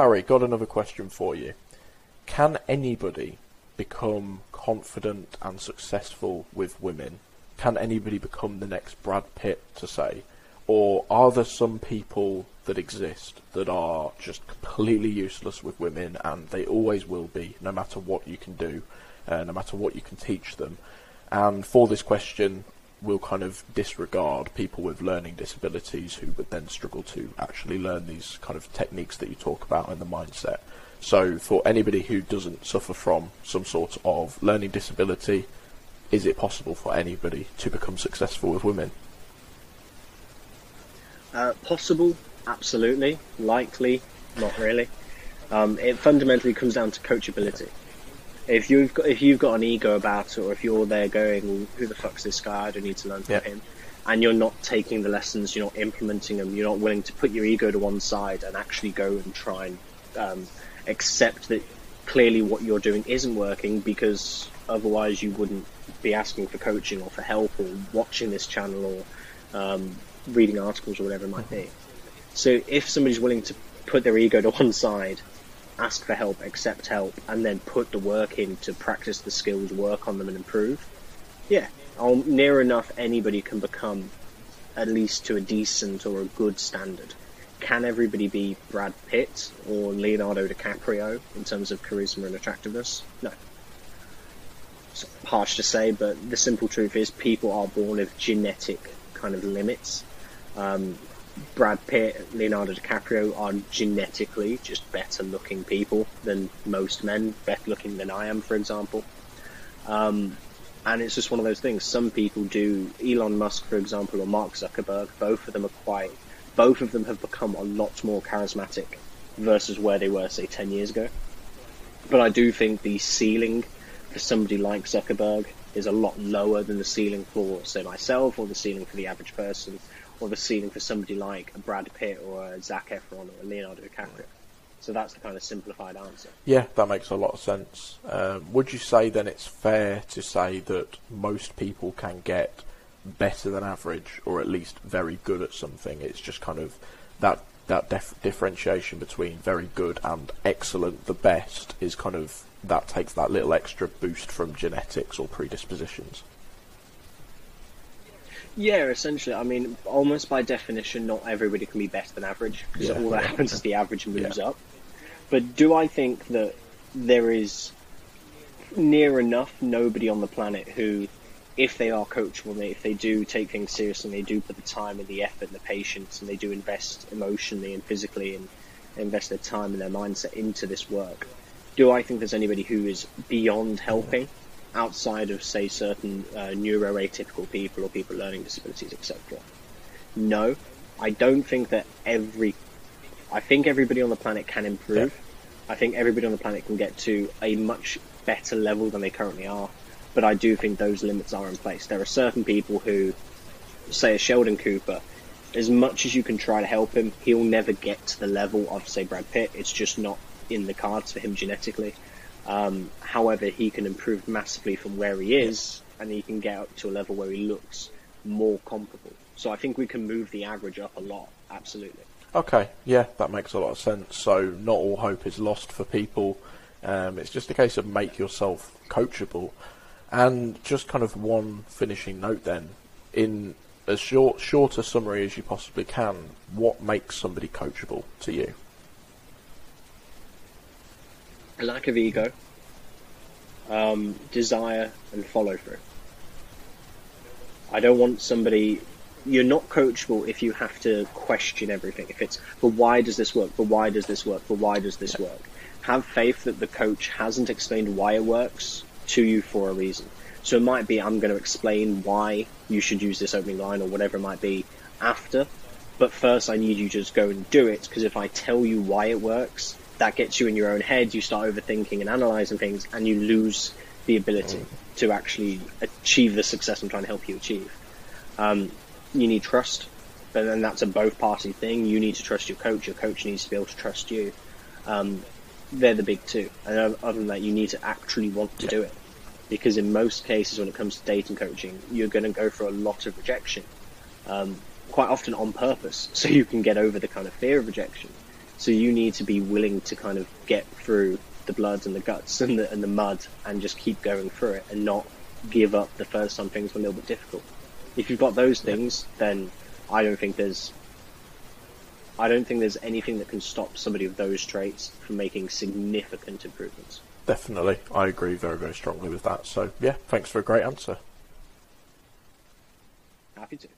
Harry, got another question for you. Can anybody become confident and successful with women? Can anybody become the next Brad Pitt, to say? Or are there some people that exist that are just completely useless with women and they always will be, no matter what you can do, uh, no matter what you can teach them? And for this question, we'll kind of disregard people with learning disabilities who would then struggle to actually learn these kind of techniques that you talk about in the mindset. So, for anybody who doesn't suffer from some sort of learning disability, is it possible for anybody to become successful with women? Uh, possible, absolutely. Likely, not really. Um, it fundamentally comes down to coachability. If you've got if you've got an ego about it, or if you're there going, "Who the fuck's this guy? I don't need to learn from Yeah. him," and you're not taking the lessons, you're not implementing them, you're not willing to put your ego to one side and actually go and try and um, accept that clearly what you're doing isn't working because otherwise you wouldn't be asking for coaching or for help or watching this channel or um, reading articles or whatever it might be. So if somebody's willing to put their ego to one side, ask for help, accept help, and then put the work in to practice the skills, work on them, and improve, yeah, near enough anybody can become at least to a decent or a good standard. Can everybody be Brad Pitt or Leonardo DiCaprio in terms of charisma and attractiveness? No. It's harsh to say, but the simple truth is people are born with genetic kind of limits. Um, Brad Pitt, Leonardo DiCaprio are genetically just better looking people than most men, better looking than I am, for example. Um, and it's just one of those things. Some people do. Elon Musk, for example, or Mark Zuckerberg, both of them are quite. Both of them have become a lot more charismatic versus where they were, say, 10 years ago. But I do think the ceiling for somebody like Zuckerberg is a lot lower than the ceiling for, say, myself, or the ceiling for the average person, or the ceiling for somebody like a Brad Pitt or a Zac Efron or a Leonardo DiCaprio. So that's the kind of simplified answer. Yeah, that makes a lot of sense. Um, would you say then it's fair to say that most people can get better than average, or at least very good at something? It's just kind of that that dif- differentiation between very good and excellent, the best, is kind of that takes that little extra boost from genetics or predispositions. Yeah, essentially. I mean, almost by definition, not everybody can be better than average because Yeah. all that happens is the average moves Yeah. up. But do I think that there is near enough nobody on the planet who, if they are coachable, and if they do take things seriously, and they do put the time and the effort and the patience, and they do invest emotionally and physically and invest their time and their mindset into this work, do I think there's anybody who is beyond helping outside of, say, certain uh, neuroatypical people or people with learning disabilities, etc.? No, I don't think that every. I think everybody on the planet can improve. I think everybody on the planet can get to a much better level than they currently are. But I do think those limits are in place. There are certain people who, say, a Sheldon Cooper, as much as you can try to help him, he'll never get to the level of, say, Brad Pitt. It's just not in the cards for him genetically. Um, however, he can improve massively from where he is, and he can get up to a level where he looks more comparable. So I think we can move the average up a lot. Absolutely. Okay, yeah, that makes a lot of sense. So not all hope is lost for people. Um, it's just a case of make yourself coachable. And just kind of one finishing note then, in as short, short a summary as you possibly can, what makes somebody coachable to you? A lack of ego, um, desire, and follow through. I don't want somebody. You're not coachable if you have to question everything. If it's, but why does this work? But why does this work? But why does this work? Have faith that the coach hasn't explained why it works to you for a reason. So it might be I'm going to explain why you should use this opening line or whatever it might be after, but first I need you to just go and do it because if I tell you why it works, that gets you in your own head. You start overthinking and analyzing things, and you lose the ability to actually achieve the success I'm trying to help you achieve. Um, you need trust, but then that's a both party thing. You need to trust your coach. Your coach needs to be able to trust you. Um, they're the big two. And other than that, you need to actually want to do it. Because in most cases, when it comes to dating coaching, you're going to go for a lot of rejection, um, quite often on purpose, so you can get over the kind of fear of rejection. So you need to be willing to kind of get through the blood and the guts and the, and the mud and just keep going through it and not give up the first time things were a little bit difficult. If you've got those things, then I don't think there's I don't think there's anything that can stop somebody with those traits from making significant improvements. Definitely, I agree very, very strongly with that. So, yeah, thanks for a great answer. Happy to.